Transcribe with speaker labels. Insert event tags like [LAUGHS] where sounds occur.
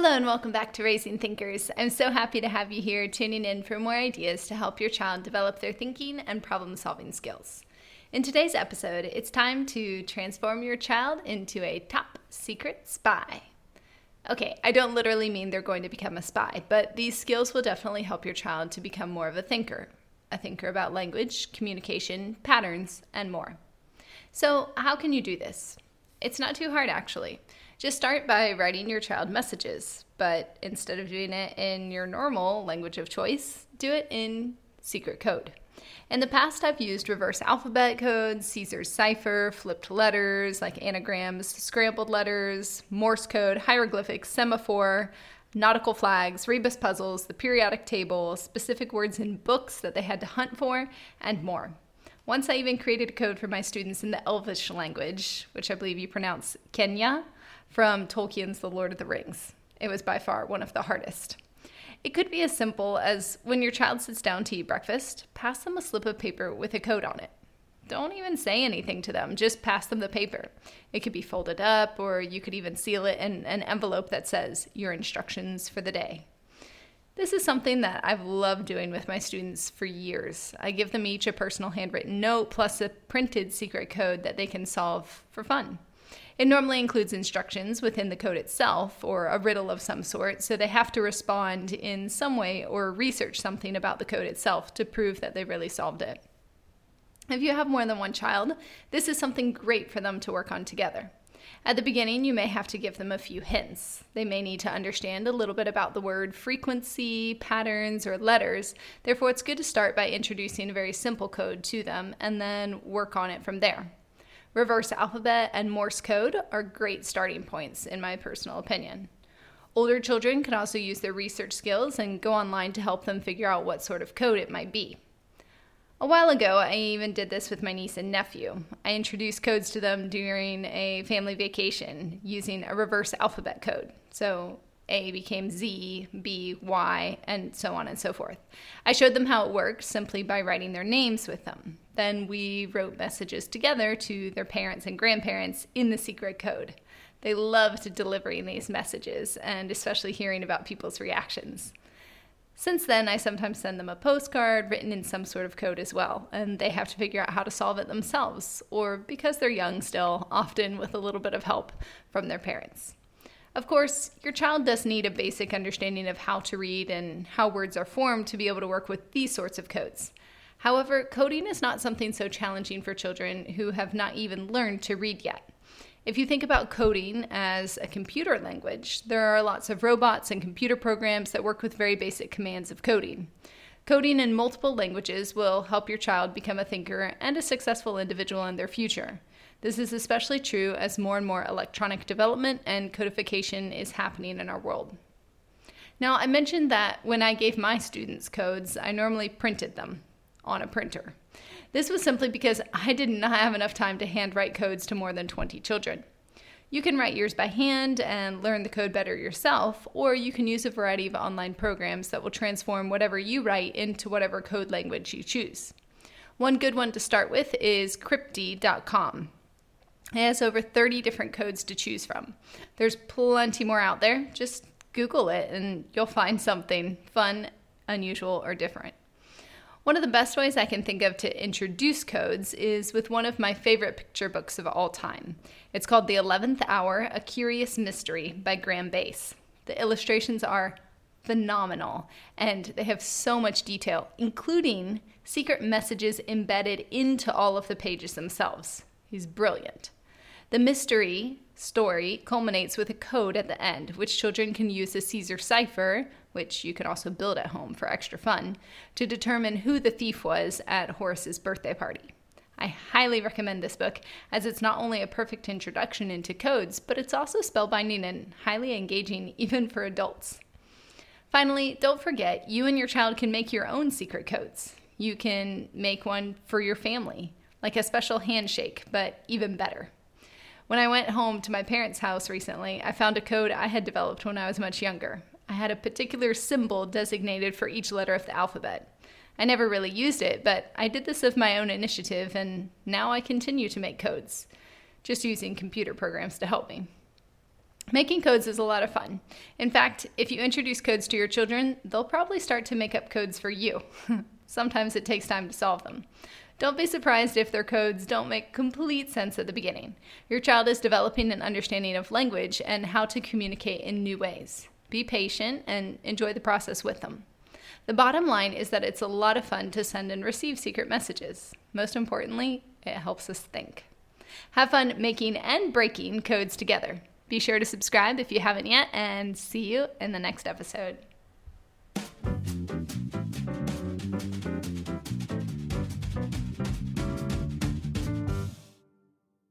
Speaker 1: Hello and welcome back to Raising Thinkers. I'm so happy to have you here tuning in for more ideas to help your child develop their thinking and problem solving skills. In today's episode, it's time to transform your child into a top secret spy. Okay, I don't literally mean they're going to become a spy, but these skills will definitely help your child to become more of a thinker, a thinker about language, communication, patterns, and more. So, how can you do this? It's not too hard actually. Just start by writing your child messages, but instead of doing it in your normal language of choice, do it in secret code. In the past, I've used reverse alphabet codes, Caesar's cipher, flipped letters like anagrams, scrambled letters, Morse code, hieroglyphics, semaphore, nautical flags, rebus puzzles, the periodic table, specific words in books that they had to hunt for, and more. Once I even created a code for my students in the Elvish language, which I believe you pronounce Quenya, from Tolkien's The Lord of the Rings. It was by far one of the hardest. It could be as simple as when your child sits down to eat breakfast, pass them a slip of paper with a code on it. Don't even say anything to them, just pass them the paper. It could be folded up, or you could even seal it in an envelope that says your instructions for the day. This is something that I've loved doing with my students for years. I give them each a personal handwritten note plus a printed secret code that they can solve for fun. It normally includes instructions within the code itself or a riddle of some sort, so they have to respond in some way or research something about the code itself to prove that they really solved it. If you have more than one child, this is something great for them to work on together. At the beginning, you may have to give them a few hints. They may need to understand a little bit about the word frequency, patterns, or letters. Therefore, it's good to start by introducing a very simple code to them and then work on it from there. Reverse alphabet and Morse code are great starting points, in my personal opinion. Older children can also use their research skills and go online to help them figure out what sort of code it might be. A while ago, I even did this with my niece and nephew. I introduced codes to them during a family vacation using a reverse alphabet code. So A became Z, B, Y, and so on and so forth. I showed them how it worked simply by writing their names with them. Then we wrote messages together to their parents and grandparents in the secret code. They loved delivering these messages and especially hearing about people's reactions. Since then, I sometimes send them a postcard written in some sort of code as well, and they have to figure out how to solve it themselves, or because they're young still, often with a little bit of help from their parents. Of course, your child does need a basic understanding of how to read and how words are formed to be able to work with these sorts of codes. However, coding is not something so challenging for children who have not even learned to read yet. If you think about coding as a computer language, there are lots of robots and computer programs that work with very basic commands of coding. Coding in multiple languages will help your child become a thinker and a successful individual in their future. This is especially true as more and more electronic development and codification is happening in our world. Now, I mentioned that when I gave my students codes, I normally printed them on a printer. This was simply because I did not have enough time to handwrite codes to more than 20 children. You can write yours by hand and learn the code better yourself, or you can use a variety of online programs that will transform whatever you write into whatever code language you choose. One good one to start with is Cryptii.com. It has over 30 different codes to choose from. There's plenty more out there. Just Google it and you'll find something fun, unusual, or different. One of the best ways I can think of to introduce codes is with one of my favorite picture books of all time. It's called The Eleventh Hour A Curious Mystery by Graeme Base. The illustrations are phenomenal and they have so much detail, including secret messages embedded into all of the pages themselves. He's brilliant. The mystery story culminates with a code at the end, which children can use the Caesar cipher which you can also build at home for extra fun, to determine who the thief was at Horace's birthday party. I highly recommend this book as it's not only a perfect introduction into codes, but it's also spellbinding and highly engaging even for adults. Finally, don't forget you and your child can make your own secret codes. You can make one for your family, like a special handshake, but even better. When I went home to my parents' house recently, I found a code I had developed when I was much younger. I had a particular symbol designated for each letter of the alphabet. I never really used it, but I did this of my own initiative, and now I continue to make codes, just using computer programs to help me. Making codes is a lot of fun. In fact, if you introduce codes to your children, they'll probably start to make up codes for you. [LAUGHS] Sometimes it takes time to solve them. Don't be surprised if their codes don't make complete sense at the beginning. Your child is developing an understanding of language and how to communicate in new ways. Be patient and enjoy the process with them. The bottom line is that it's a lot of fun to send and receive secret messages. Most importantly, it helps us think. Have fun making and breaking codes together. Be sure to subscribe if you haven't yet, and see you in the next episode.